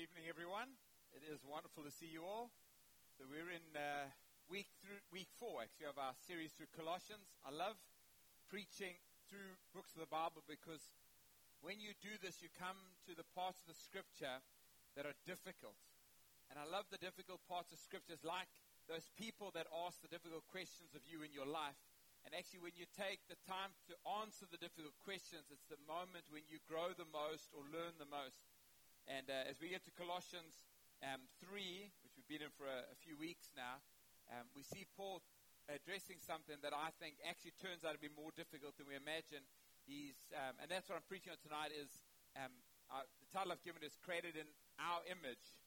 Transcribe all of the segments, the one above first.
evening, everyone. It is wonderful to see you all. So we're in uh, week through week four, actually, of our series through Colossians. I love preaching through books of the Bible because when you do this, you come to the parts of the Scripture that are difficult. And I love the difficult parts of Scriptures, like those people that ask the difficult questions of you in your life. And actually, when you take the time to answer the difficult questions, it's the moment when you grow the most or learn the most. And uh, as we get to Colossians um, 3, which we've been in for a, a few weeks now, um, we see Paul addressing something that I think actually turns out to be more difficult than we imagine. He's, um, and that's what I'm preaching on tonight is uh, the title I've given is Created in Our Image.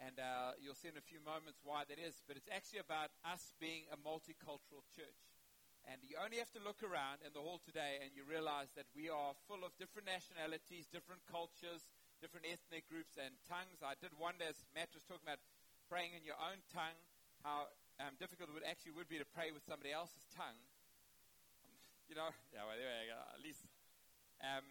And uh, you'll see in a few moments why that is. But it's actually about us being a multicultural church. And you only have to look around in the hall today and you realize that we are full of different nationalities, different cultures, different ethnic groups and tongues. I did wonder, as Matt was talking about praying in your own tongue, how um, difficult it would actually would be to pray with somebody else's tongue. You know, yeah, well, go, at least. Um,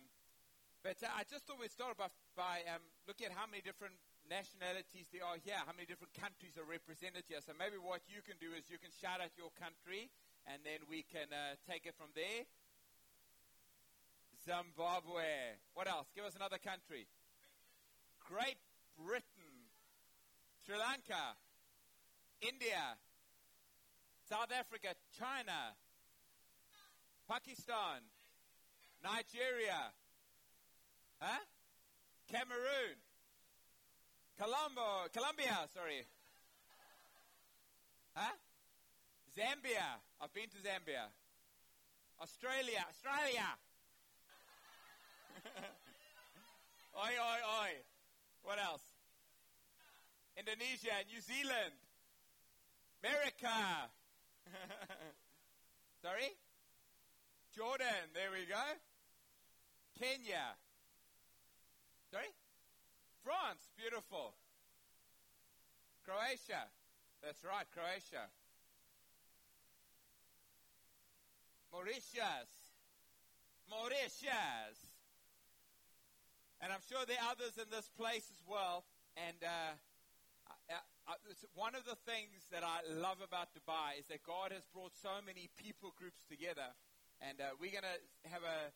but uh, I just thought we'd start by, by um, looking at how many different nationalities there are here, how many different countries are represented here. So maybe what you can do is you can shout out your country, and then we can uh, take it from there. Zimbabwe. What else? Give us another country. Great Britain, Sri Lanka, India, South Africa, China, Pakistan, Nigeria, huh? Cameroon, Colombo, Colombia, sorry. Huh? Zambia. I've been to Zambia. Australia, Australia. oi, oi, oi. What else? Indonesia, New Zealand, America. Sorry? Jordan, there we go. Kenya. Sorry? France, beautiful. Croatia. That's right, Croatia. Mauritius. Mauritius. And I'm sure there are others in this place as well. And uh, I, I, one of the things that I love about Dubai is that God has brought so many people groups together. And uh, we're going to have a,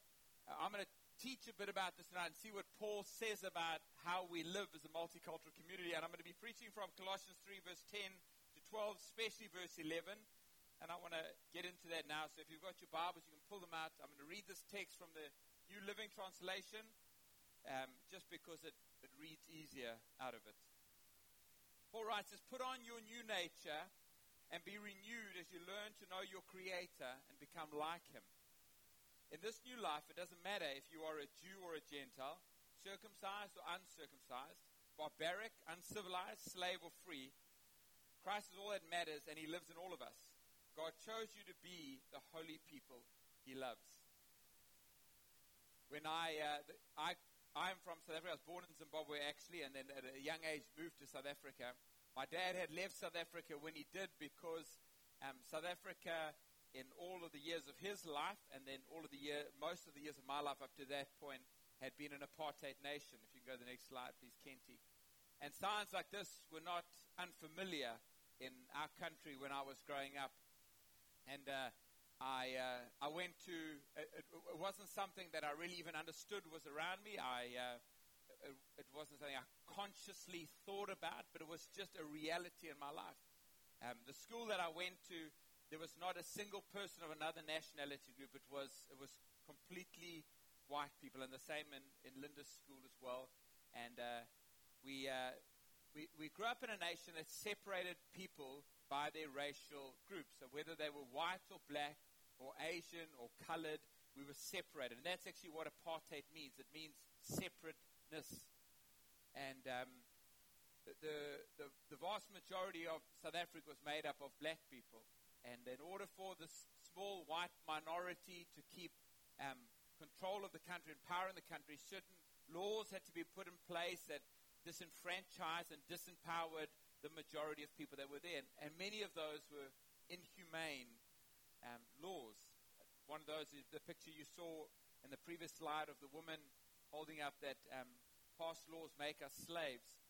I'm going to teach a bit about this tonight and see what Paul says about how we live as a multicultural community. And I'm going to be preaching from Colossians 3, verse 10 to 12, especially verse 11. And I want to get into that now. So if you've got your Bibles, you can pull them out. I'm going to read this text from the New Living Translation um, just because it, it reads easier out of it. Paul writes, says, Put on your new nature and be renewed as you learn to know your Creator and become like Him. In this new life, it doesn't matter if you are a Jew or a Gentile, circumcised or uncircumcised, barbaric, uncivilized, slave or free. Christ is all that matters, and He lives in all of us. God chose you to be the holy people He loves. When I, uh, I I'm from South Africa. I was born in Zimbabwe, actually, and then at a young age moved to South Africa. My dad had left South Africa when he did because um, South Africa, in all of the years of his life, and then all of the year, most of the years of my life up to that point, had been an apartheid nation. If you can go to the next slide, please, Kenty. And signs like this were not unfamiliar in our country when I was growing up. And uh, I, uh, I went to, it, it, wasn't something that I really even understood was around me. I, uh, it, it, wasn't something I consciously thought about, but it was just a reality in my life. Um, the school that I went to, there was not a single person of another nationality group. It was, it was completely white people, and the same in, in Linda's school as well. And uh, we, uh, we, we grew up in a nation that separated people by their racial groups. So whether they were white or black or Asian or colored, we were separated. And that's actually what apartheid means. It means separateness. And um, the, the, the vast majority of South Africa was made up of black people. And in order for this small white minority to keep um, control of the country and power in the country, certain laws had to be put in place that disenfranchised and disempowered the majority of people that were there. And, and many of those were inhumane um, laws. One of those is the picture you saw in the previous slide of the woman holding up that um, pass laws make us slaves.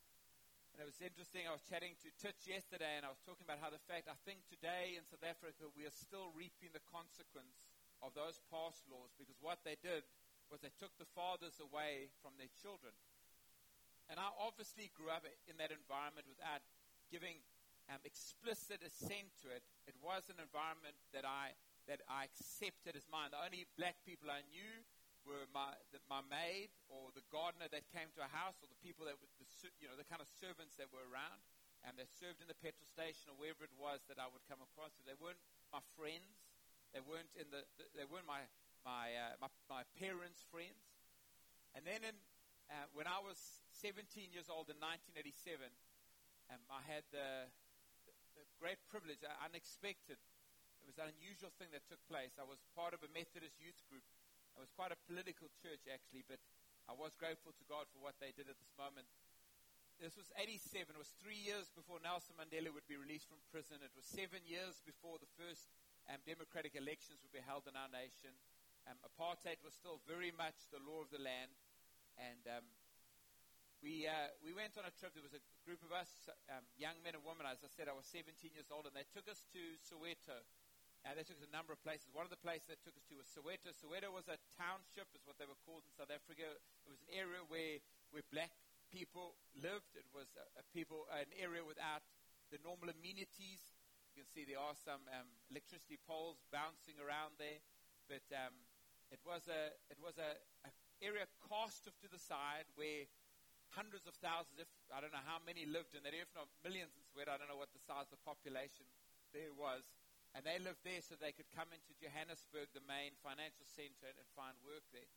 And it was interesting. I was chatting to Titch yesterday, and I was talking about how the fact I think today in South Africa we are still reaping the consequence of those pass laws because what they did was they took the fathers away from their children. And I obviously grew up in that environment without giving um, explicit assent to it. It was an environment that I that I accepted as mine. The only black people I knew were my, the, my maid or the gardener that came to a house or the people that were, the, you know, the kind of servants that were around and they served in the petrol station or wherever it was that I would come across. So they weren't my friends. They weren't in the, the they weren't my, my, uh, my, my, parents' friends. And then in, uh, when I was 17 years old in 1987, um, I had the, the great privilege, unexpected, it was an unusual thing that took place. I was part of a Methodist youth group it was quite a political church, actually, but I was grateful to God for what they did at this moment. This was 87. It was three years before Nelson Mandela would be released from prison. It was seven years before the first um, democratic elections would be held in our nation. Um, apartheid was still very much the law of the land. And um, we, uh, we went on a trip. There was a group of us, um, young men and women. As I said, I was 17 years old, and they took us to Soweto and they took us a number of places. One of the places they took us to was Soweto. Soweto was a township, is what they were called in South Africa. It was an area where, where black people lived. It was a, a people, an area without the normal amenities. You can see there are some um, electricity poles bouncing around there, but um, it was a it was a, a area cast off to the side where hundreds of thousands, if I don't know how many lived in that, if not millions in Soweto. I don't know what the size of the population there was. And they lived there so they could come into Johannesburg, the main financial center, and find work there.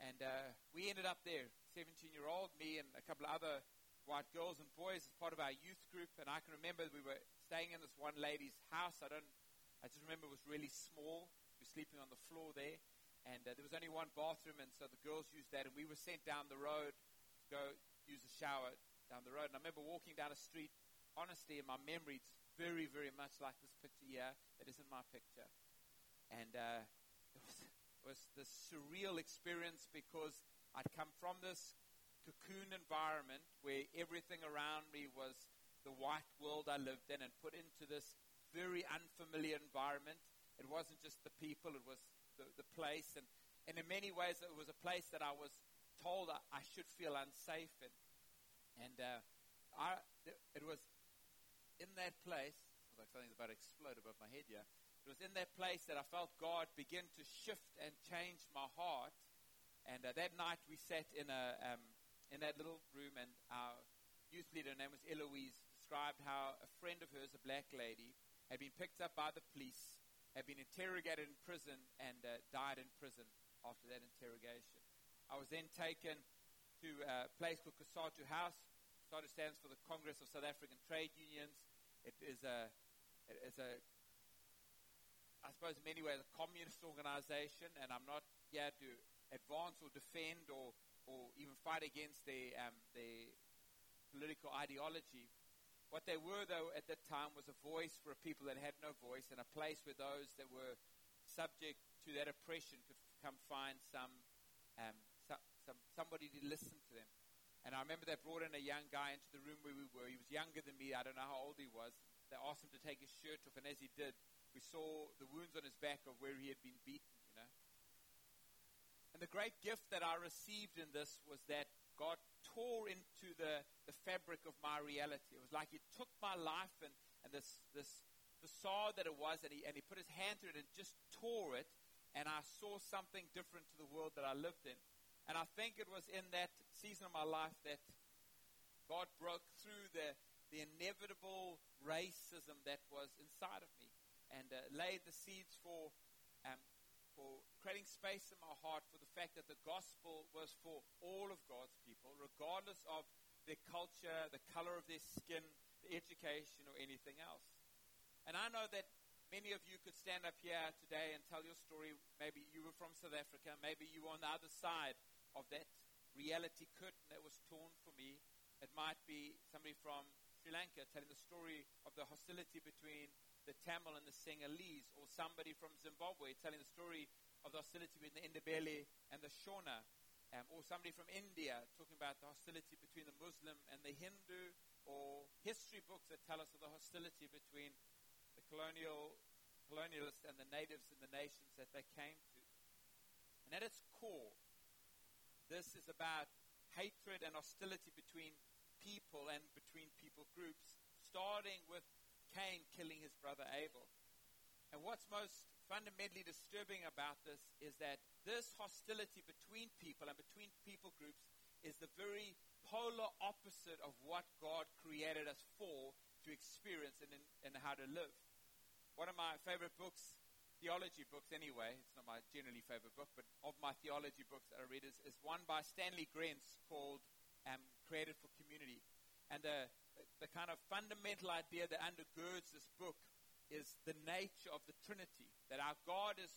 And uh, we ended up there, 17 year old, me and a couple of other white girls and boys as part of our youth group. And I can remember we were staying in this one lady's house. I don't, I just remember it was really small. We were sleeping on the floor there. And uh, there was only one bathroom, and so the girls used that. And we were sent down the road go use a shower down the road. And I remember walking down a street, honestly, in my memory, it's very, very much like this picture here that isn't my picture. And uh, it, was, it was this surreal experience because I'd come from this cocoon environment where everything around me was the white world I lived in and put into this very unfamiliar environment. It wasn't just the people, it was the, the place. And, and in many ways, it was a place that I was told I, I should feel unsafe in. And uh, I, it was in that place, was like something's about to explode above my head here. It was in that place that I felt God begin to shift and change my heart. And uh, that night we sat in a um, in that little room, and our youth leader, her name was Eloise, described how a friend of hers, a black lady, had been picked up by the police, had been interrogated in prison, and uh, died in prison after that interrogation. I was then taken to a place called COSATU House. COSATU stands for the Congress of South African Trade Unions. It is a, it is a, I suppose in many ways, a communist organization, and I'm not here to advance or defend or, or even fight against their, um, their political ideology. What they were, though, at that time was a voice for a people that had no voice and a place where those that were subject to that oppression could come find some, um, some, some somebody to listen to them. And I remember they brought in a young guy into the room where we were. He was younger than me. I don't know how old he was. They asked him to take his shirt off, and as he did, we saw the wounds on his back of where he had been beaten, you know. And the great gift that I received in this was that God tore into the, the fabric of my reality. It was like he took my life and, and this, this facade that it was, and he, and he put his hand through it and just tore it, and I saw something different to the world that I lived in. And I think it was in that season of my life that God broke through the, the inevitable racism that was inside of me and uh, laid the seeds for, um, for creating space in my heart for the fact that the gospel was for all of God's people, regardless of their culture, the color of their skin, the education, or anything else. And I know that many of you could stand up here today and tell your story. Maybe you were from South Africa, maybe you were on the other side of that reality curtain that was torn for me. It might be somebody from Sri Lanka telling the story of the hostility between the Tamil and the Sinhalese, or somebody from Zimbabwe telling the story of the hostility between the Ndebele and the Shona, um, or somebody from India talking about the hostility between the Muslim and the Hindu, or history books that tell us of the hostility between the colonial colonialists and the natives in the nations that they came to. And at its core, this is about hatred and hostility between people and between people groups, starting with Cain killing his brother Abel. And what's most fundamentally disturbing about this is that this hostility between people and between people groups is the very polar opposite of what God created us for to experience and, and how to live. One of my favorite books theology books anyway. It's not my generally favorite book, but of my theology books that I read is, is one by Stanley Grenz called um, Created for Community. And the, the kind of fundamental idea that undergirds this book is the nature of the Trinity, that our God is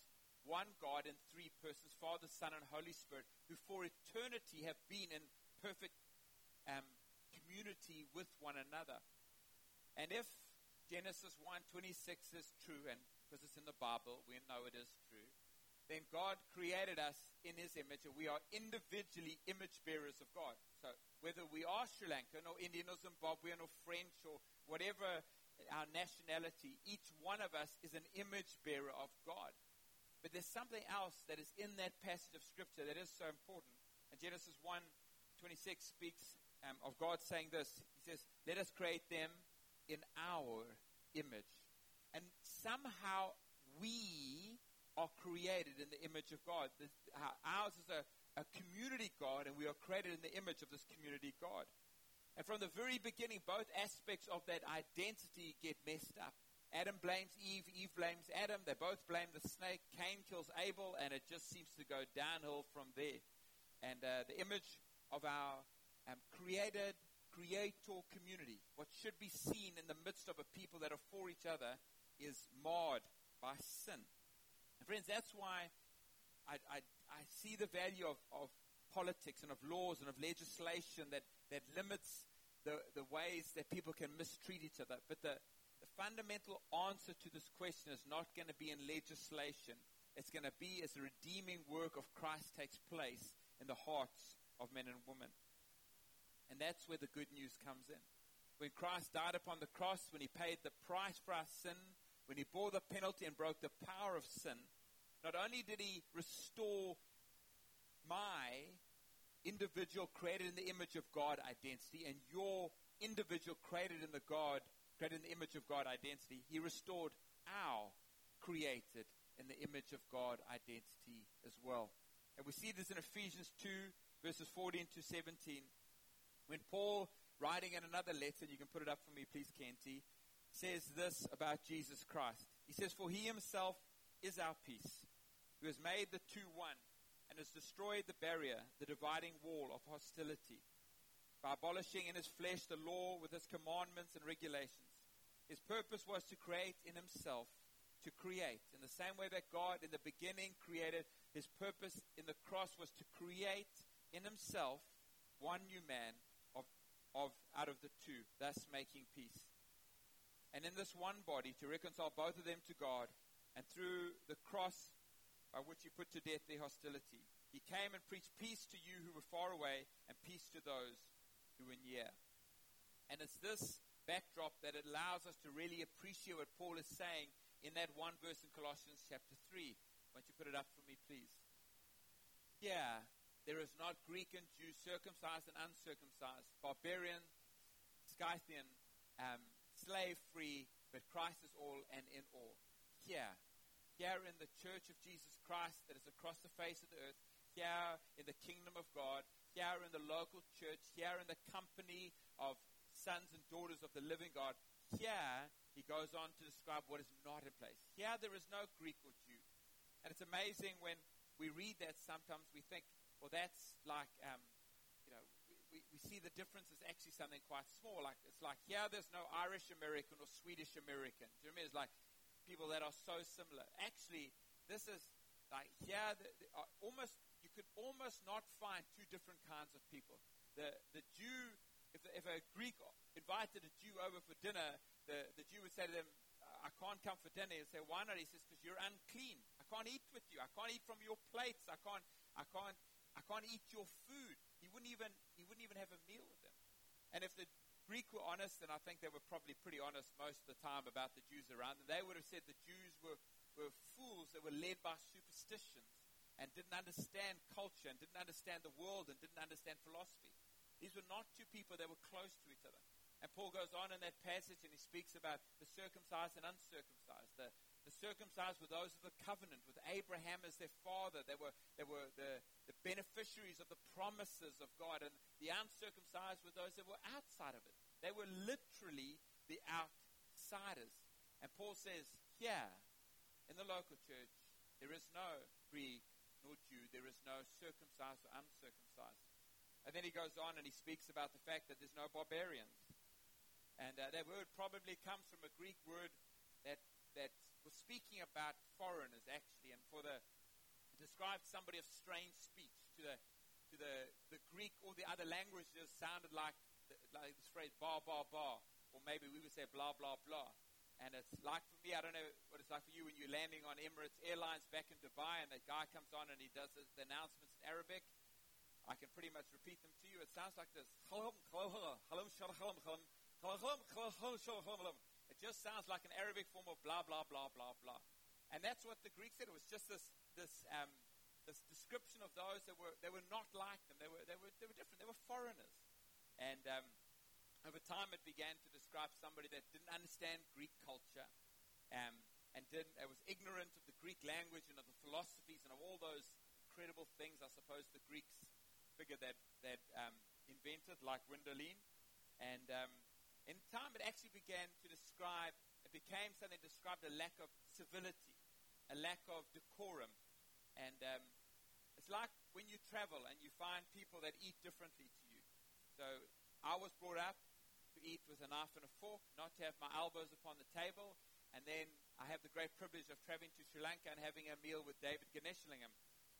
one God in three persons, Father, Son, and Holy Spirit, who for eternity have been in perfect um, community with one another. And if Genesis 1:26 is true, and because it's in the Bible, we know it is true. Then God created us in His image, and we are individually image bearers of God. So whether we are Sri Lankan or Indian or Zimbabwean or French or whatever our nationality, each one of us is an image bearer of God. But there's something else that is in that passage of Scripture that is so important. And Genesis 1 26 speaks um, of God saying this He says, Let us create them in our image somehow we are created in the image of God. This, ours is a, a community God, and we are created in the image of this community God. And from the very beginning, both aspects of that identity get messed up. Adam blames Eve, Eve blames Adam. They both blame the snake. Cain kills Abel, and it just seems to go downhill from there. And uh, the image of our um, created, creator community, what should be seen in the midst of a people that are for each other, is marred by sin. And friends, that's why I, I, I see the value of, of politics and of laws and of legislation that, that limits the, the ways that people can mistreat each other. But the, the fundamental answer to this question is not going to be in legislation. It's going to be as the redeeming work of Christ takes place in the hearts of men and women. And that's where the good news comes in. When Christ died upon the cross, when he paid the price for our sin, when he bore the penalty and broke the power of sin, not only did he restore my individual created in the image of God identity and your individual created in the God created in the image of God identity, he restored our created in the image of God identity as well. And we see this in Ephesians 2 verses 14 to 17 when Paul writing in another letter, you can put it up for me please Kenty, says this about Jesus Christ. He says, For he himself is our peace, who has made the two one and has destroyed the barrier, the dividing wall of hostility, by abolishing in his flesh the law with its commandments and regulations. His purpose was to create in himself, to create. In the same way that God in the beginning created, his purpose in the cross was to create in himself one new man of, of out of the two, thus making peace and in this one body to reconcile both of them to God, and through the cross by which he put to death their hostility. He came and preached peace to you who were far away, and peace to those who were near. And it's this backdrop that allows us to really appreciate what Paul is saying in that one verse in Colossians chapter 3. Why don't you put it up for me, please? Yeah, there is not Greek and Jew, circumcised and uncircumcised, barbarian, Scythian, um, slave free, but Christ is all and in all. Here, here in the church of Jesus Christ that is across the face of the earth, here in the kingdom of God, here in the local church, here in the company of sons and daughters of the living God, here he goes on to describe what is not in place. Here there is no Greek or Jew. And it's amazing when we read that sometimes we think, well, that's like um, see the difference is actually something quite small. Like it's like here, there's no Irish American or Swedish American. Do you mean? It's like people that are so similar. Actually, this is like here, the, the, uh, almost you could almost not find two different kinds of people. The the Jew, if, the, if a Greek invited a Jew over for dinner, the, the Jew would say to them, I can't come for dinner. He'd say, why not? He says, because you're unclean. I can't eat with you. I can't eat from your plates. I can't, I can't, I can't eat your food. He wouldn't even, wouldn't even have a meal with them. And if the Greek were honest, and I think they were probably pretty honest most of the time about the Jews around them. They would have said the Jews were, were fools that were led by superstitions and didn't understand culture and didn't understand the world and didn't understand philosophy. These were not two people that were close to each other. And Paul goes on in that passage and he speaks about the circumcised and uncircumcised. The, the circumcised were those of the covenant, with Abraham as their father. They were, they were the, the beneficiaries of the promises of God. And the uncircumcised were those that were outside of it. They were literally the outsiders. And Paul says, here, in the local church, there is no Greek nor Jew. There is no circumcised or uncircumcised. And then he goes on and he speaks about the fact that there's no barbarians. And uh, that word probably comes from a Greek word that, that was speaking about foreigners, actually, and for the described somebody of strange speech. To the, to the, the Greek or the other languages sounded like, the, like this phrase, bar, bar, bar. Or maybe we would say blah, blah, blah. And it's like for me, I don't know what it's like for you when you're landing on Emirates Airlines back in Dubai and that guy comes on and he does the, the announcements in Arabic. I can pretty much repeat them to you. It sounds like this. Just sounds like an Arabic form of blah, blah, blah, blah, blah. And that's what the Greek said. It was just this, this, um, this description of those that were, they were not like them. They were, they were, they were different. They were foreigners. And um, over time, it began to describe somebody that didn't understand Greek culture um, and didn't, was ignorant of the Greek language and of the philosophies and of all those incredible things, I suppose, the Greeks figured that, that um, invented, like Windolene. And um, in time, it actually began to describe, it became something that described a lack of civility, a lack of decorum. And um, it's like when you travel and you find people that eat differently to you. So I was brought up to eat with a knife and a fork, not to have my elbows upon the table. And then I have the great privilege of traveling to Sri Lanka and having a meal with David Ganeshlingham.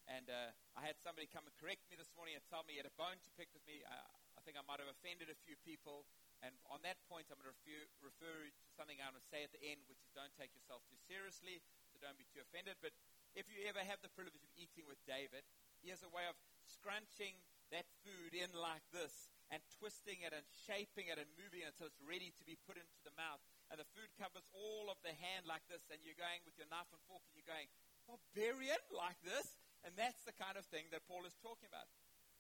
And uh, I had somebody come and correct me this morning and tell me he had a bone to pick with me. Uh, I think I might have offended a few people. And on that point, I'm going to refer, refer to something I'm going to say at the end, which is don't take yourself too seriously, so don't be too offended. But if you ever have the privilege of eating with David, he has a way of scrunching that food in like this and twisting it and shaping it and moving it until it's ready to be put into the mouth. And the food covers all of the hand like this, and you're going with your knife and fork and you're going, barbarian, like this. And that's the kind of thing that Paul is talking about.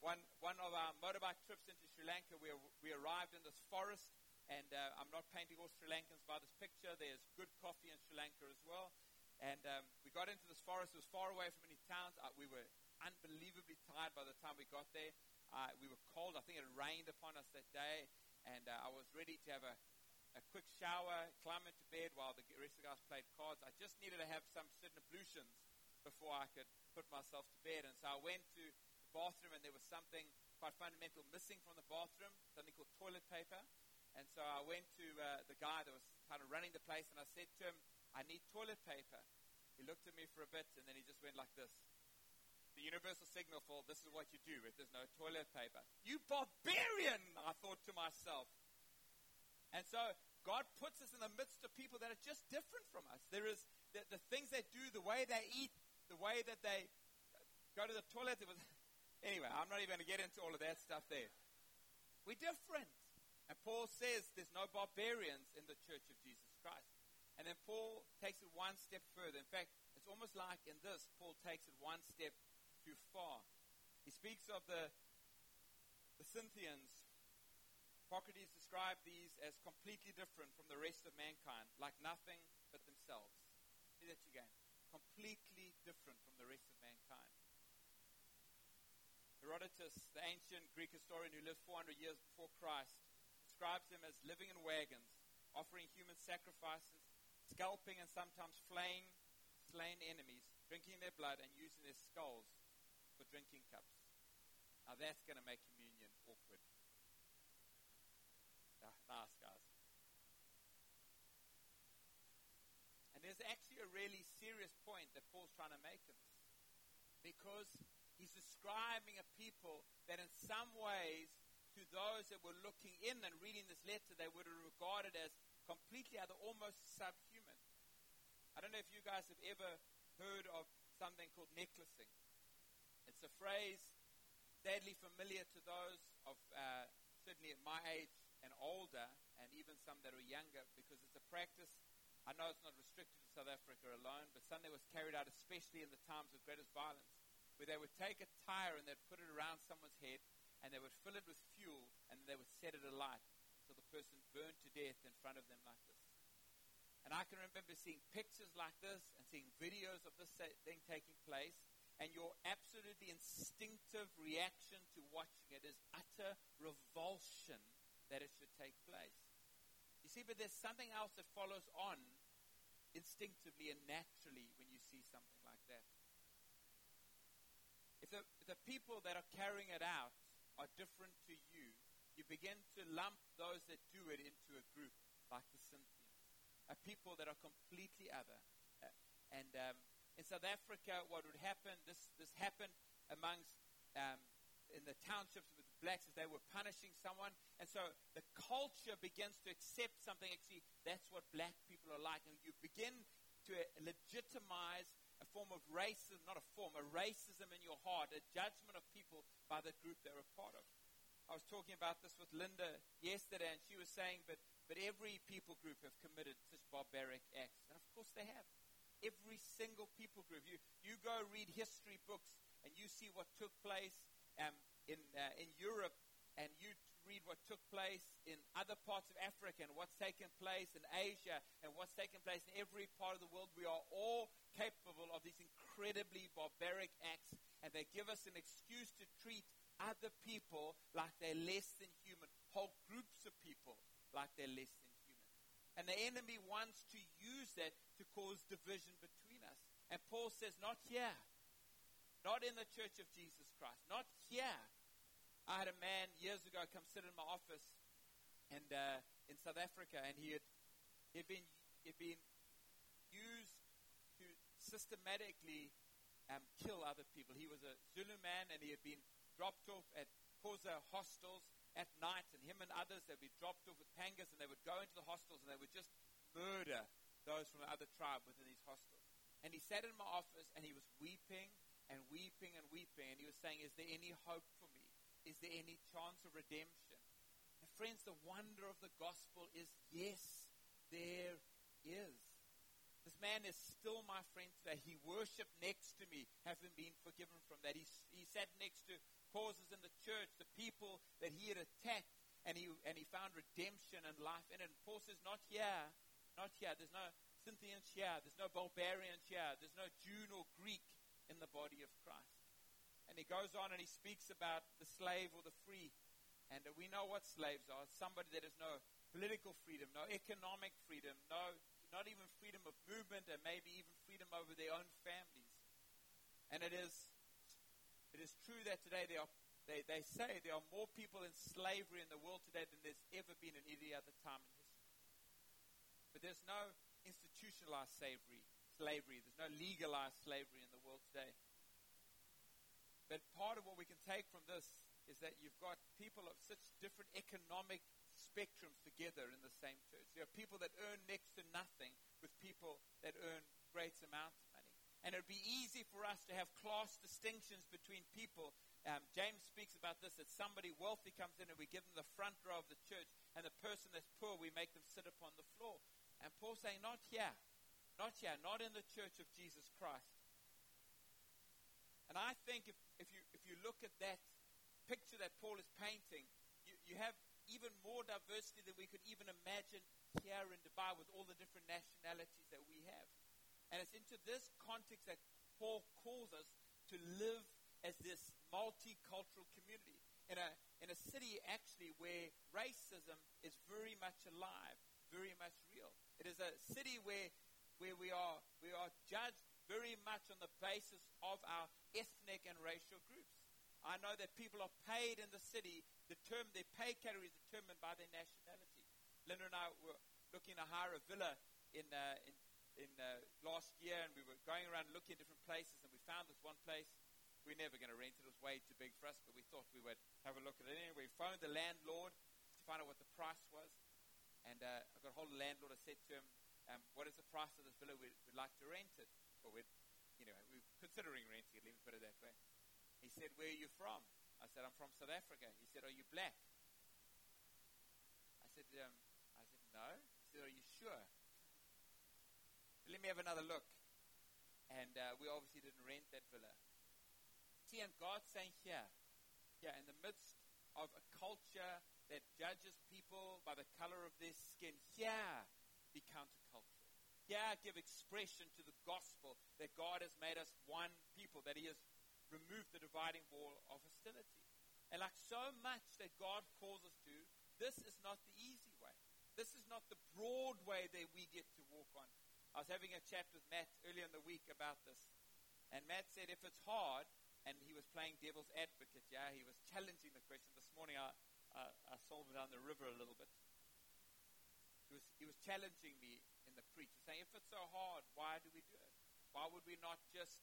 One, one of our motorbike trips into Sri Lanka, we, we arrived in this forest, and uh, I'm not painting all Sri Lankans by this picture. There's good coffee in Sri Lanka as well. And um, we got into this forest. It was far away from any towns. Uh, we were unbelievably tired by the time we got there. Uh, we were cold. I think it rained upon us that day. And uh, I was ready to have a, a quick shower, climb into bed while the rest of the guys played cards. I just needed to have some certain ablutions before I could put myself to bed. And so I went to bathroom, and there was something quite fundamental missing from the bathroom, something called toilet paper. And so I went to uh, the guy that was kind of running the place, and I said to him, I need toilet paper. He looked at me for a bit, and then he just went like this. The universal signal for this is what you do if there's no toilet paper. You barbarian, I thought to myself. And so God puts us in the midst of people that are just different from us. There is the, the things they do, the way they eat, the way that they go to the toilet. It was Anyway, I'm not even going to get into all of that stuff there. We're different. And Paul says there's no barbarians in the church of Jesus Christ. And then Paul takes it one step further. In fact, it's almost like in this, Paul takes it one step too far. He speaks of the, the Scythians. Hippocrates described these as completely different from the rest of mankind, like nothing but themselves. See that again. Completely different from the rest of mankind. Herodotus, the ancient Greek historian who lived 400 years before Christ, describes them as living in wagons, offering human sacrifices, scalping and sometimes flaying slain enemies, drinking their blood, and using their skulls for drinking cups. Now that's going to make communion awkward. Nice, guys. And there's actually a really serious point that Paul's trying to make in this. Because He's describing a people that in some ways, to those that were looking in and reading this letter, they would have regarded as completely other, almost subhuman. I don't know if you guys have ever heard of something called necklacing. It's a phrase deadly familiar to those of, uh, certainly at my age, and older, and even some that are younger, because it's a practice. I know it's not restricted to South Africa alone, but something was carried out, especially in the times of greatest violence, where they would take a tire and they'd put it around someone's head, and they would fill it with fuel, and they would set it alight so the person burned to death in front of them like this. And I can remember seeing pictures like this and seeing videos of this thing taking place, and your absolutely instinctive reaction to watching it is utter revulsion that it should take place. You see, but there's something else that follows on instinctively and naturally when you see something like that. The, the people that are carrying it out are different to you, you begin to lump those that do it into a group like the Scythians, a people that are completely other. Uh, and um, in South Africa, what would happen, this, this happened amongst um, in the townships with blacks as they were punishing someone. And so the culture begins to accept something. Actually, that's what black people are like. And you begin to legitimize form of racism, not a form, a racism in your heart, a judgment of people by the group they're a part of. I was talking about this with Linda yesterday, and she was saying, but, but every people group have committed such barbaric acts. And of course they have. Every single people group. You, you go read history books, and you see what took place um, in, uh, in Europe and you read what took place in other parts of Africa and what's taken place in Asia and what's taken place in every part of the world, we are all capable of these incredibly barbaric acts, and they give us an excuse to treat other people like they're less than human, whole groups of people like they're less than human. And the enemy wants to use that to cause division between us. And Paul says, not here. Not in the church of Jesus Christ. Not here. I had a man years ago come sit in my office and uh, in South Africa, and he had he'd been he'd been used to systematically um, kill other people. He was a Zulu man, and he had been dropped off at Xhosa hostels at night, and him and others they'd be dropped off with pangas, and they would go into the hostels and they would just murder those from the other tribe within these hostels. And he sat in my office and he was weeping and weeping and weeping. And he was saying, Is there any hope? Is there any chance of redemption? And friends, the wonder of the gospel is yes, there is. This man is still my friend today. He worshiped next to me, having been forgiven from that. He, he sat next to Xhosas in the church, the people that he had attacked, and he, and he found redemption and life in it. And Paul says, Not here, not here. There's no Scythians here. There's no barbarians here. There's no Jew nor Greek in the body of Christ. And he goes on and he speaks about the slave or the free. And uh, we know what slaves are somebody that has no political freedom, no economic freedom, no, not even freedom of movement, and maybe even freedom over their own families. And it is, it is true that today there are, they, they say there are more people in slavery in the world today than there's ever been in any other time in history. But there's no institutionalized slavery slavery. There's no legalized slavery in the world today. But part of what we can take from this is that you've got people of such different economic spectrums together in the same church. There are people that earn next to nothing with people that earn great amounts of money. And it would be easy for us to have class distinctions between people. Um, James speaks about this that somebody wealthy comes in and we give them the front row of the church, and the person that's poor, we make them sit upon the floor. And Paul's saying, Not here. Not here, not in the church of Jesus Christ. And I think if, if, you, if you look at that picture that Paul is painting, you, you have even more diversity than we could even imagine here in Dubai with all the different nationalities that we have. And it's into this context that Paul calls us to live as this multicultural community in a, in a city actually where racism is very much alive, very much real. It is a city where where we are, we are judged very much on the basis of our ethnic and racial groups. I know that people are paid in the city, determined, their pay category is determined by their nationality. Linda and I were looking to hire a villa in, uh, in, in uh, last year, and we were going around looking at different places, and we found this one place. We are never going to rent it. It was way too big for us, but we thought we would have a look at it anyway. We phoned the landlord to find out what the price was. And uh, I got a hold of the landlord. I said to him, um, what is the price of this villa? We'd, we'd like to rent it. Or we'd, you know, we're considering renting it, let me put it that way. He said, where are you from? I said, I'm from South Africa. He said, are you black? I um, I said, no. He said, are you sure? Let me have another look. And uh, we obviously didn't rent that villa. See, and God's saying here, yeah, in the midst of a culture that judges people by the color of their skin, here be countercultural. Here give expression to the gospel that God has made us one people, that He has removed the dividing wall of hostility. And like so much that God calls us to, this is not the easy way. This is not the broad way that we get to walk on. I was having a chat with Matt earlier in the week about this. And Matt said if it's hard, and he was playing devil's advocate, yeah, he was challenging the question. This morning I, I saw him down the river a little bit. He was, he was challenging me the preach, saying, if it's so hard, why do we do it? Why would we not just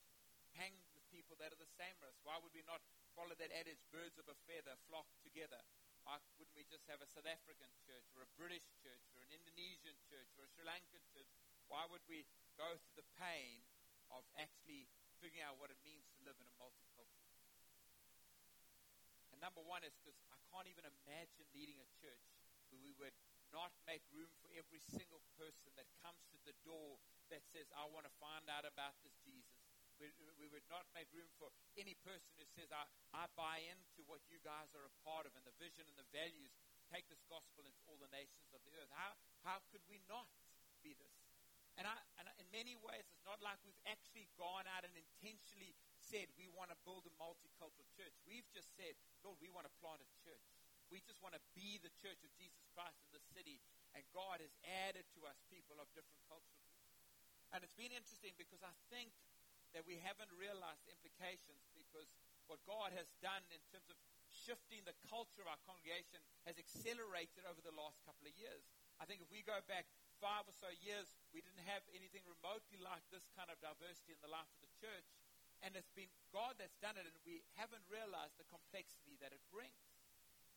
hang with people that are the same as us? Why would we not follow that adage, birds of a feather flock together? Why wouldn't we just have a South African church or a British church or an Indonesian church or a Sri Lankan church? Why would we go through the pain of actually figuring out what it means to live in a multicultural? And number one is because I can't even imagine leading a church where we would not make room for every single person that comes to the door that says, I want to find out about this Jesus. We, we, would not make room for any person who says, I, I buy into what you guys are a part of and the vision and the values. Take this gospel into all the nations of the earth. How, how could we not be this? And, I, and in many ways, it's not like we've actually gone out and intentionally said we want to build a multicultural church. We've just said, Lord, we want to plant a church. We just want to be the church of Jesus Christ in the city. And God has added to us people of different cultural groups. And it's been interesting because I think that we haven't realized the implications because what God has done in terms of shifting the culture of our congregation has accelerated over the last couple of years. I think if we go back five or so years, we didn't have anything remotely like this kind of diversity in the life of the church. And it's been God that's done it, and we haven't realized the complexity that it brings.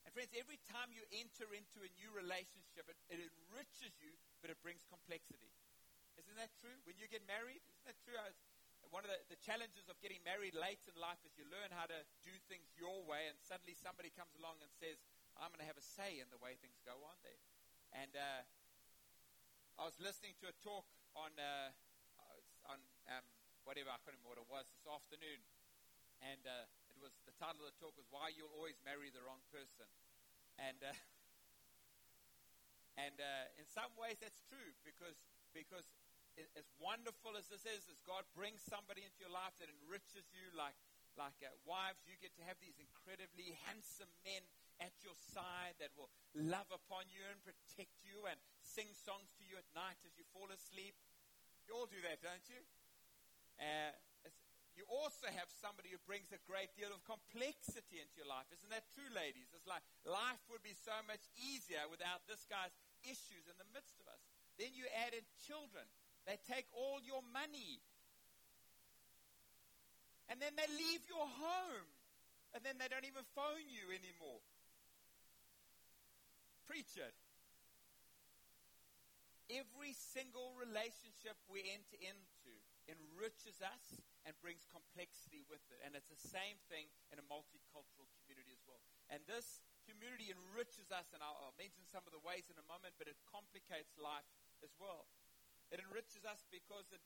And friends, every time you enter into a new relationship, it, it enriches you, but it brings complexity. Isn't that true? When you get married, isn't that true? one of the, the, challenges of getting married late in life is you learn how to do things your way, and suddenly somebody comes along and says, I'm going to have a say in the way things go on there. And uh, I was listening to a talk on uh, on um, whatever I couldn't remember what it was this afternoon, and uh, it was the title of the talk was "Why You'll Always Marry the Wrong Person," and uh, and uh, in some ways that's true because because as wonderful as this is, as God brings somebody into your life that enriches you, like like uh, wives, you get to have these incredibly handsome men at your side that will love upon you and protect you and sing songs to you at night as you fall asleep. You all do that, don't you? Uh, you also have somebody who brings a great deal of complexity into your life. Isn't that true, ladies? It's like life would be so much easier without this guy's issues in the midst of us. Then you add in children. They take all your money. And then they leave your home. And then they don't even phone you anymore. Preach it. Every single relationship we enter into enriches us and brings complexity with it. And it's the same thing in a multicultural community as well. And this community enriches us, and I'll, I'll mention some of the ways in a moment, but it complicates life as well. It enriches us because it,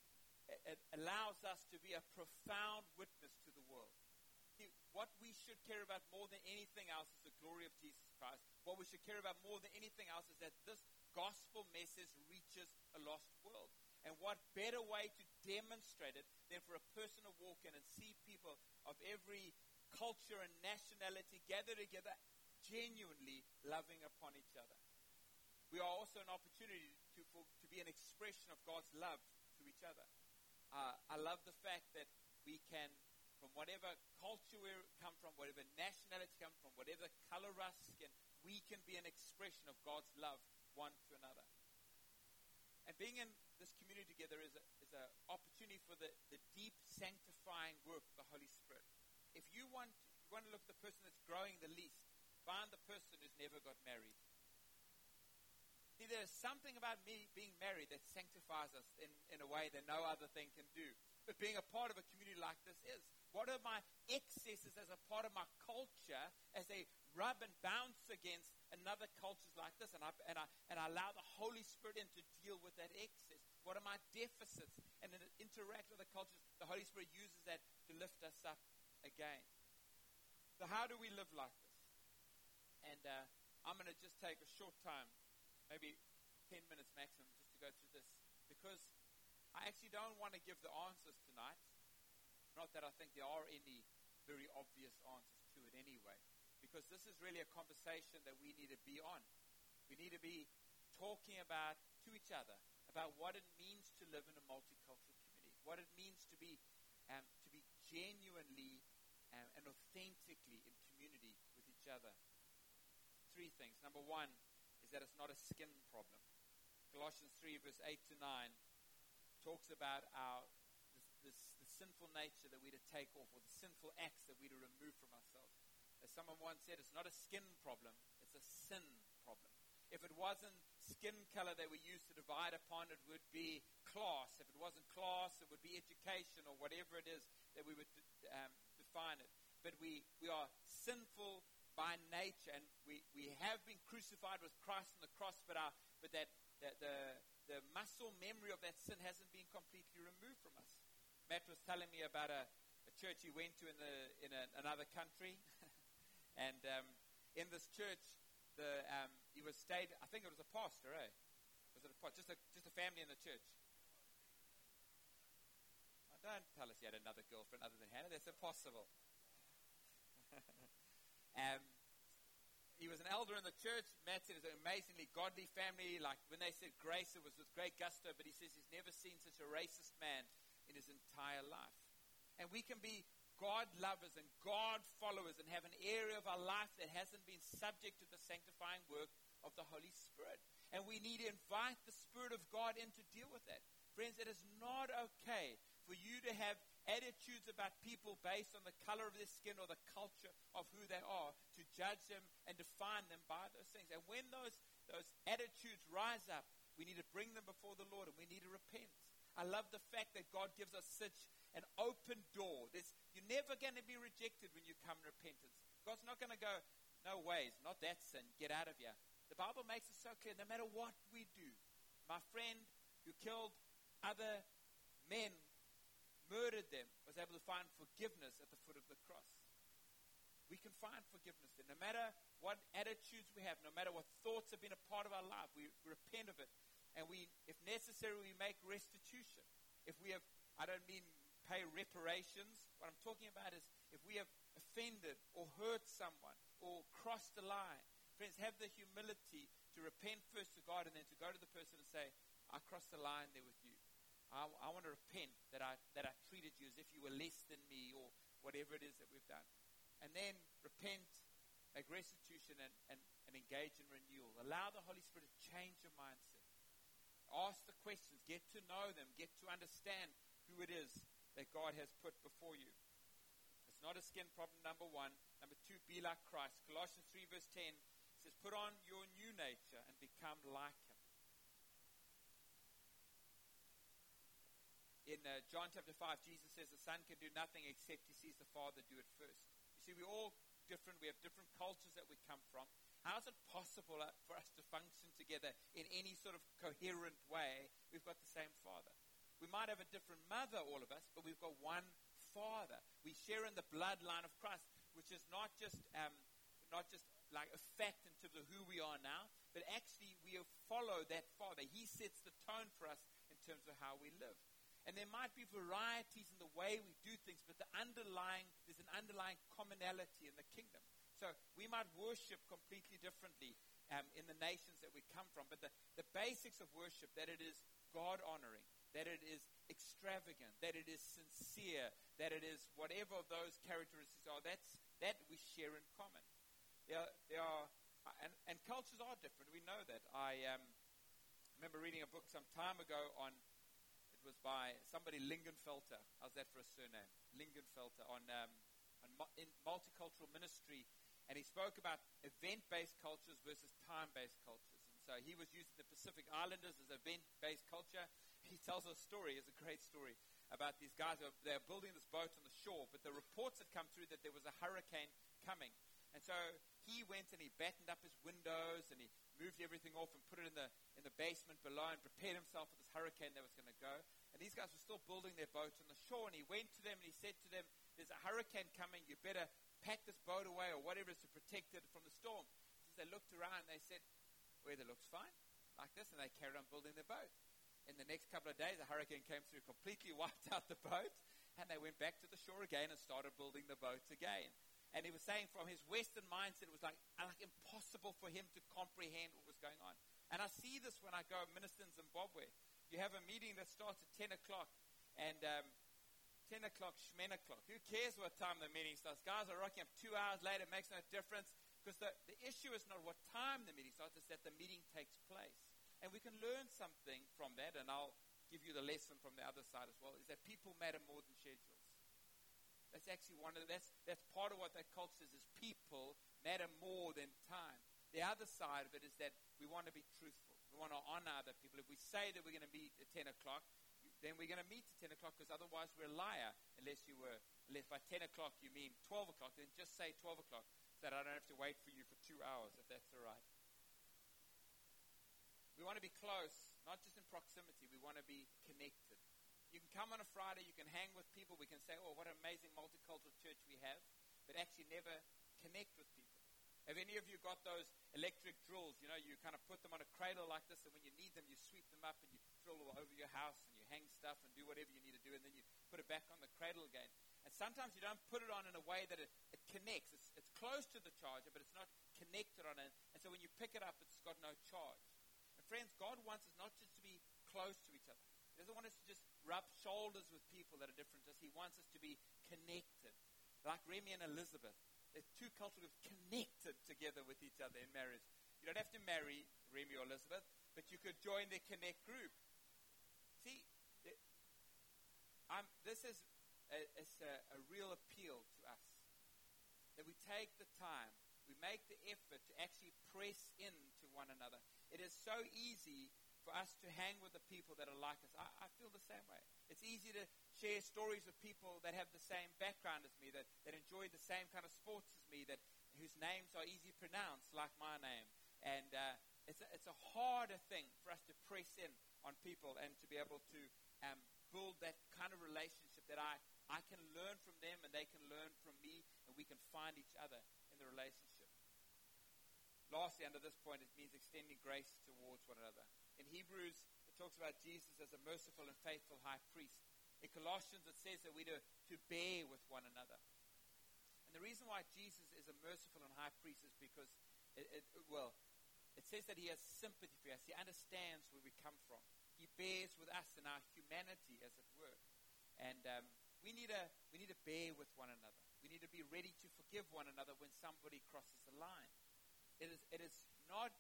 it allows us to be a profound witness to the world. What we should care about more than anything else is the glory of Jesus Christ. What we should care about more than anything else is that this gospel message reaches a lost world. And what better way to demonstrate it than for a person to walk in and see people of every culture and nationality gather together, genuinely loving upon each other. We are also an opportunity to, for, to be an expression of God's love to each other. Uh, I love the fact that we can, from whatever culture we come from, whatever nationality come from, whatever color our skin, we can be an expression of God's love one to another. And being in this community together is an opportunity for the, the deep sanctifying work of the Holy Spirit. If you want, you want to look at the person that's growing the least, find the person who's never got married. See, there's something about me being married that sanctifies us in, in a way that no other thing can do. But being a part of a community like this is. What are my excesses as a part of my culture as they rub and bounce against another cultures like this? And I, and I, and I allow the Holy Spirit in to deal with that excess. What are my deficits? And then interact with the cultures. The Holy Spirit uses that to lift us up again. So, how do we live like this? And uh, I'm going to just take a short time, maybe 10 minutes maximum, just to go through this. Because I actually don't want to give the answers tonight. Not that I think there are any very obvious answers to it anyway. Because this is really a conversation that we need to be on. We need to be talking about to each other about what it means to live in a multicultural community, what it means to be um, to be genuinely um, and authentically in community with each other. Three things. Number one is that it's not a skin problem. Colossians 3, verse 8 to 9, talks about our this, this, the sinful nature that we're to take off, or the sinful acts that we're to remove from ourselves. As someone once said, it's not a skin problem, it's a sin problem. If it wasn't skin color that we used to divide upon, it would be class. If it wasn't class, it would be education or whatever it is that we would um, define it. But we, we are sinful by nature, and we, we have been crucified with Christ on the cross, but, our, but that, that the, the muscle memory of that sin hasn't been completely removed from us. Matt was telling me about a, a church he went to in, the, in a, another country. and um, in this church, the, um, he was stayed, I think it was a pastor, eh? Was it a, just, a, just a family in the church? Oh, don't tell us he had another girlfriend other than Hannah. That's impossible. um, he was an elder in the church. Matt said it's an amazingly godly family. Like when they said grace, it was with great gusto. But he says he's never seen such a racist man in his entire life. And we can be God lovers and God followers and have an area of our life that hasn't been subject to the sanctifying work of the Holy Spirit. And we need to invite the Spirit of God in to deal with that. Friends, it is not okay for you to have attitudes about people based on the color of their skin or the culture of who they are, to judge them and define them by those things. And when those, those attitudes rise up, we need to bring them before the Lord and we need to repent. I love the fact that God gives us such an open door. There's, never going to be rejected when you come repentance. God's not going to go, no ways, not that sin, get out of here. The Bible makes it so clear no matter what we do, my friend who killed other men, murdered them, was able to find forgiveness at the foot of the cross. We can find forgiveness there. No matter what attitudes we have, no matter what thoughts have been a part of our life, we repent of it and we, if necessary, we make restitution. If we have, I don't mean pay reparations. What I'm talking about is if we have offended or hurt someone or crossed the line, friends, have the humility to repent first to God and then to go to the person and say, I crossed the line there with you. I, I want to repent that I, that I treated you as if you were less than me or whatever it is that we've done. And then repent, make restitution, and, and, and engage in renewal. Allow the Holy Spirit to change your mindset. Ask the questions, get to know them, get to understand who it is that God has put before you. It's not a skin problem, number one. Number two, be like Christ. Colossians 3, verse 10 says, Put on your new nature and become like Him. In uh, John chapter 5, Jesus says the Son can do nothing except he sees the Father do it first. You see, we're all different. We have different cultures that we come from. How is it possible uh, for us to function together in any sort of coherent way? We've got the same Father. We might have a different mother, all of us, but we've got one Father. We share in the bloodline of Christ, which is not just um, not just like a fact in terms of who we are now, but actually we follow that Father. He sets the tone for us in terms of how we live. And there might be varieties in the way we do things, but the underlying there's an underlying commonality in the kingdom. So we might worship completely differently um, in the nations that we come from, but the, the basics of worship, that it is God honoring, that it is extravagant, that it is sincere, that it is whatever those characteristics are, that's, that we share in common. There, are, and, and cultures are different. We know that. I um, remember reading a book some time ago on, it was by somebody, Lingenfelter. How's that for a surname? Lingenfelter on, um, on multicultural ministry and he spoke about event based cultures versus time based cultures. And so he was using the Pacific Islanders as event based culture. He tells a story, it's a great story, about these guys. They're building this boat on the shore, but the reports had come through that there was a hurricane coming. And so he went and he battened up his windows and he moved everything off and put it in the, in the basement below and prepared himself for this hurricane that was going to go. And these guys were still building their boat on the shore. And he went to them and he said to them, There's a hurricane coming. You better pack this boat away or whatever is to protect it from the storm. So they looked around and they said, Weather looks fine, like this. And they carried on building their boat. In the next couple of days, a hurricane came through, completely wiped out the boat. And they went back to the shore again and started building the boat again. And he was saying from his Western mindset, it was like, like impossible for him to comprehend what was going on. And I see this when I go minister in Zimbabwe. You have a meeting that starts at 10 o'clock, and um, 10 o'clock, shemen o'clock. Who cares what time the meeting starts? Guys are rocking up two hours later, it makes no difference. Because the, the issue is not what time the meeting starts, it's that the meeting takes place. And we can learn something from that, and I'll give you the lesson from the other side as well, is that people matter more than schedules. That's actually one of the, that's, that's part of what that culture says is people matter more than time. The other side of it is that we want to be truthful. We want to honor other people. If we say that we're going to meet at 10 o'clock, then we're going to meet at 10 o'clock because otherwise we're a liar unless you were, unless by 10 o'clock you mean 12 o'clock, then just say 12 o'clock so that I don't have to wait for you for two hours if that's all right. We want to be close, not just in proximity, we want to be connected. You can come on a Friday, you can hang with people, we can say, oh, what an amazing multicultural church we have, but actually never connect with people. Have any of you got those electric drills? You know, you kind of put them on a cradle like this, and when you need them, you sweep them up and you drill all over your house and you hang stuff and do whatever you need to do, and then you put it back on the cradle again. And sometimes you don't put it on in a way that it, it connects. It's, it's close to the charger, but it's not connected on it. And so when you pick it up, it's got no charge. Friends, God wants us not just to be close to each other. He doesn't want us to just rub shoulders with people that are different to us. He wants us to be connected. Like Remy and Elizabeth. They're two cultures connected together with each other in marriage. You don't have to marry Remy or Elizabeth, but you could join their connect group. See, this is a, a, a real appeal to us. That we take the time, we make the effort to actually press into one another. It is so easy for us to hang with the people that are like us. I, I, feel the same way. It's easy to share stories with people that have the same background as me, that, that enjoy the same kind of sports as me, that whose names are easy to pronounce, like my name. And uh, it's, a, it's a harder thing for us to press in on people and to be able to um, build that kind of relationship that I, I can learn from them and they can learn from me, and we can find each other in the relationship. Lastly, under this point, it means extending grace towards one another. In Hebrews, it talks about Jesus as a merciful and faithful high priest. In Colossians, it says that we are to bear with one another. And the reason why Jesus is a merciful and high priest is because, it, it, well, it says that he has sympathy for us. He understands where we come from. He bears with us in our humanity, as it were. And um, we, need to, we need to bear with one another. We need to be ready to forgive one another when somebody crosses the line. It is, it is not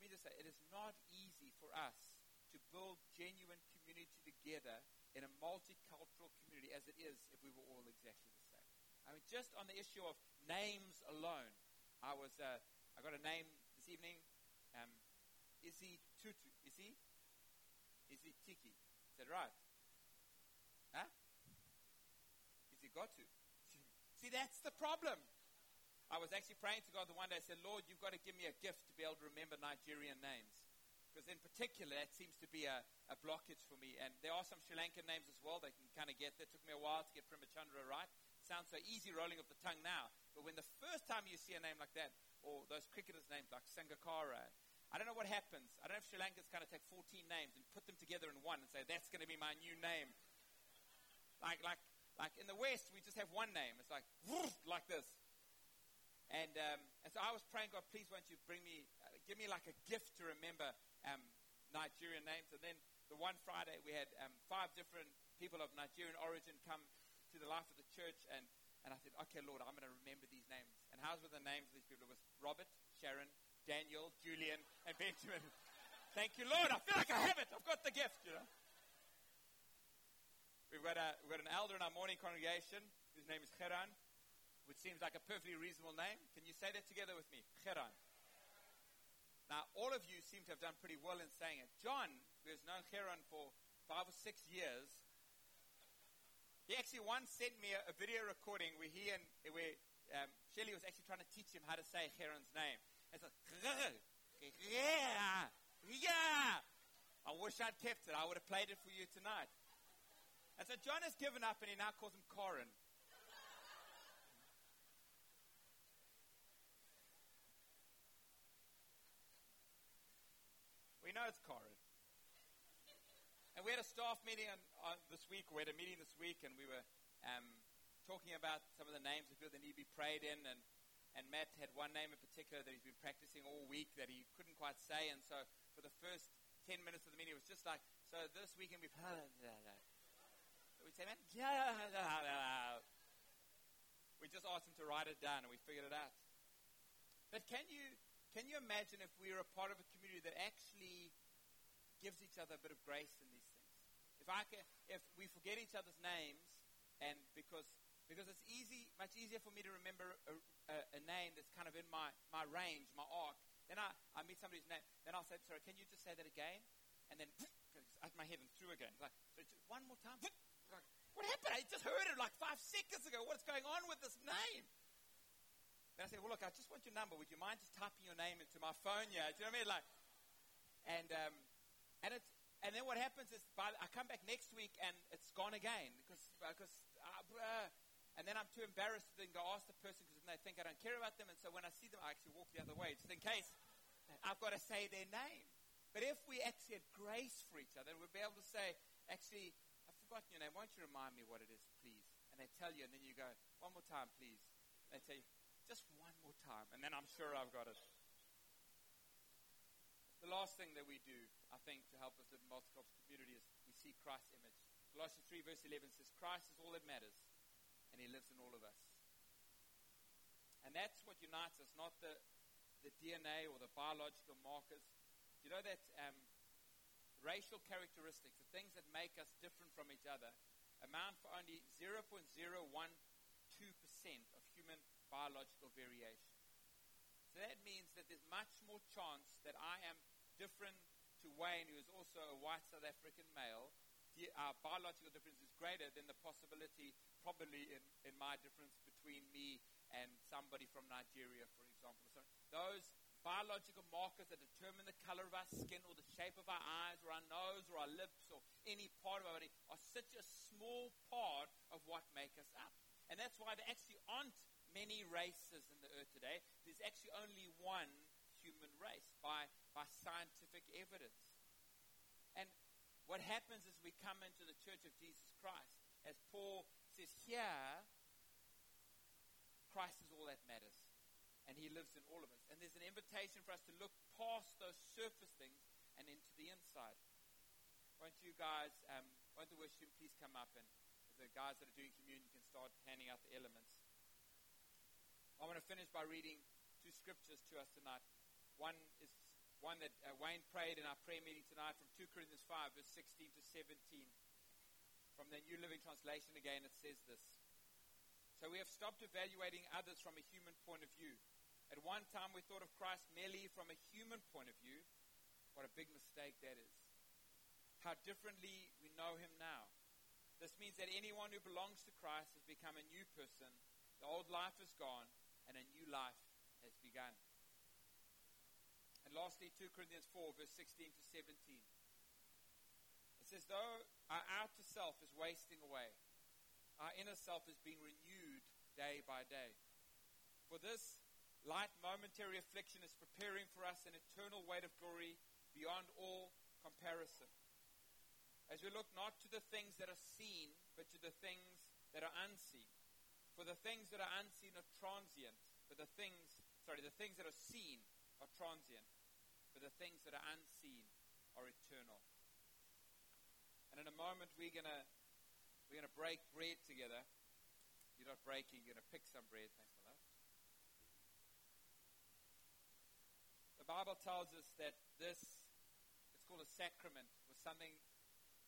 let me just say, it is not easy for us to build genuine community together in a multicultural community as it is if we were all exactly the same. I mean, just on the issue of names alone, I was, uh, I got a name this evening, um, Izzy Tutu. Izzy? Izzy Tiki. Is that right? Huh? Izzy Gotu. See, that's the problem. I was actually praying to God the one day. I said, Lord, you've got to give me a gift to be able to remember Nigerian names. Because in particular, that seems to be a, a blockage for me. And there are some Sri Lankan names as well that can kind of get there. It took me a while to get Primachandra right. Sounds so easy rolling off the tongue now. But when the first time you see a name like that, or those cricketers' names like Sangakkara, I don't know what happens. I don't know if Sri Lankans kind of take 14 names and put them together in one and say, that's going to be my new name. Like, like, like in the West, we just have one name. It's like, like this. And, um, and so I was praying, God, please won't you bring me, uh, give me like a gift to remember um, Nigerian names. And then the one Friday we had um, five different people of Nigerian origin come to the life of the church. And, and I said, okay, Lord, I'm going to remember these names. And how's with the names of these people? It was Robert, Sharon, Daniel, Julian, and Benjamin. Thank you, Lord. I feel like I have it. I've got the gift, you know. We've got, a, we've got an elder in our morning congregation whose name is Cheran which seems like a perfectly reasonable name. Can you say that together with me? Cheran. Now, all of you seem to have done pretty well in saying it. John, who has known Cheran for five or six years, He actually once sent me a, a video recording where he and where um, Shelley was actually trying to teach him how to say Cheran's name. It's like, yeah, yeah. I wish I'd kept it. I would have played it for you tonight. And so John has given up and he now calls him Corin. We know it's Corin. And we had a staff meeting on, on this week. We had a meeting this week, and we were um, talking about some of the names of people that need to be prayed in. And, and Matt had one name in particular that he's been practicing all week that he couldn't quite say. And so for the first 10 minutes of the meeting, it was just like, so this weekend we've. We'd say, Matt, we just asked him to write it down, and we figured it out. But can you can you imagine if we were a part of a community that actually gives each other a bit of grace in these things? If I can, if we forget each other's names, and because because it's easy, much easier for me to remember a, a, a name that's kind of in my, my range, my arc. Then I, I meet somebody's name, then I'll say, sorry, can you just say that again? And then out my head and through again. Like, so one more time. What happened? I just heard it like five seconds ago. What's going on with this name? Then I said, well, look, I just want your number. Would you mind just typing your name into my phone? Yeah, do you know what I mean? Like, and um, and it's and then what happens is by, I come back next week and it's gone again because because uh, and then I'm too embarrassed to then go ask the person because they think I don't care about them. And so when I see them, I actually walk the other way just in case I've got to say their name. But if we actually had grace for each other, we'd be able to say, actually, I've forgotten your name. Won't you remind me what it is, please? And they tell you, and then you go, one more time, please. And they tell you, just one more time, and then I'm sure I've got it. The last thing that we do, I think, to help us live in multicultural community is we see Christ's image. Colossians 3 verse 11 says, Christ is all that matters, and he lives in all of us. And that's what unites us, not the, the DNA or the biological markers. You know that um, racial characteristics, the things that make us different from each other, amount for only 0.012% of biological variation. So that means that there's much more chance that I am different to Wayne, who is also a white South African male. Our biological difference is greater than the possibility, probably, in, in my difference between me and somebody from Nigeria, for example. So those biological markers that determine the color of our skin or the shape of our eyes or our nose or our lips or any part of our body are such a small part of what make us up. And that's why there actually aren't many races in the earth today. There's actually only one human race by, by scientific evidence. And what happens is we come into the church of Jesus Christ. As Paul says here, Christ is all that matters. And he lives in all of us. And there's an invitation for us to look past those surface things and into the inside. Won't you guys, um, won't the worship team please come up and the guys that are doing communion can start handing out the elements. I want to finish by reading two scriptures to us tonight. One is one that uh, Wayne prayed in our prayer meeting tonight from 2 Corinthians 5, verse 16 to 17. From the New Living Translation again, it says this. So we have stopped evaluating others from a human point of view. At one time, we thought of Christ merely from a human point of view. What a big mistake that is. How differently we know him now. This means that anyone who belongs to Christ has become a new person. The old life is gone and a new life has begun. And lastly, 2 Corinthians 4, verse 16 to 17. It says, Though our outer self is wasting away, our inner self is being renewed day by day. For this light momentary affliction is preparing for us an eternal weight of glory beyond all comparison. As we look not to the things that are seen, but to the things that are unseen. For the things that are unseen are transient, but the things, sorry, the things that are seen are transient, but the things that are unseen are eternal. And in a moment, we're gonna we're gonna break bread together. You're not breaking. You're gonna pick some bread. Thanks for that. The Bible tells us that this it's called a sacrament was something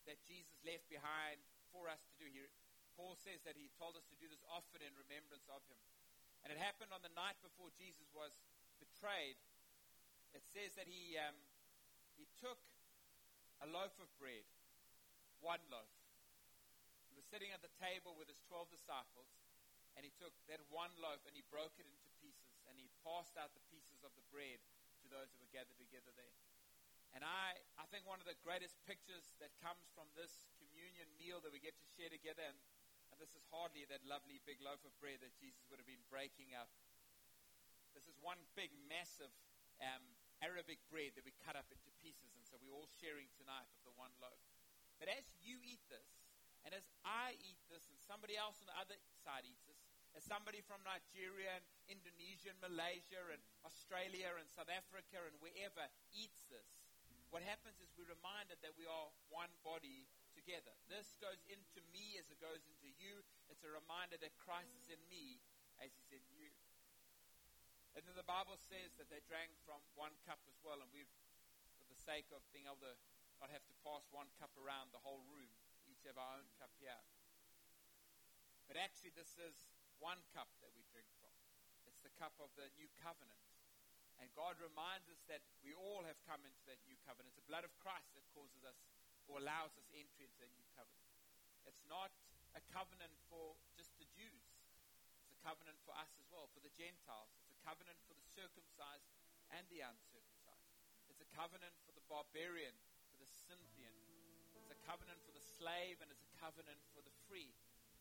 that Jesus left behind for us to do here. Paul says that he told us to do this often in remembrance of him. And it happened on the night before Jesus was betrayed. It says that he, um, he took a loaf of bread, one loaf. He was sitting at the table with his 12 disciples, and he took that one loaf and he broke it into pieces, and he passed out the pieces of the bread to those that were gathered together there. And I, I think one of the greatest pictures that comes from this communion meal that we get to share together, and, and this is hardly that lovely big loaf of bread that Jesus would have been breaking up. This is one big, massive um, Arabic bread that we cut up into pieces, and so we're all sharing tonight of the one loaf. But as you eat this, and as I eat this, and somebody else on the other side eats this, as somebody from Nigeria and Indonesia and Malaysia and Australia and South Africa and wherever eats this, what happens is we're reminded that we are one body together. This goes into me as it goes into you. It's a reminder that Christ is in me as he's in you. And then the Bible says that they drank from one cup as well, and we've, for the sake of being able to not have to pass one cup around the whole room, each have our own cup here. But actually, this is one cup that we drink from. It's the cup of the new covenant. And God reminds us that we all have come into that new covenant. It's the blood of Christ that causes us or allows us entry into that new covenant. It's not a covenant for just the Jews. It's a covenant for us as well, for the Gentiles. It's a covenant for the circumcised and the uncircumcised. It's a covenant for the barbarian, for the Scythian. It's a covenant for the slave, and it's a covenant for the free.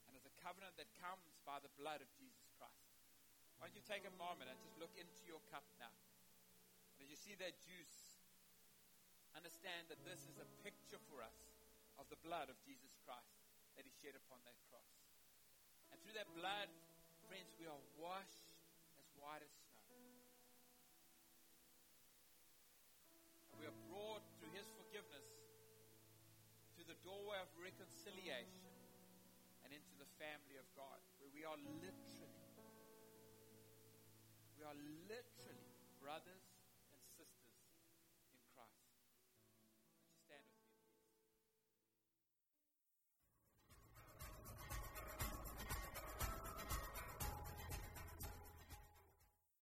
And it's a covenant that comes by the blood of Jesus Christ. Why don't you take a moment and just look into your cup now? As you see that juice, understand that this is a picture for us of the blood of Jesus Christ that He shed upon that cross. And through that blood, friends, we are washed as white as snow. And we are brought through His forgiveness to the doorway of reconciliation and into the family of God, where we are literally, we are literally brothers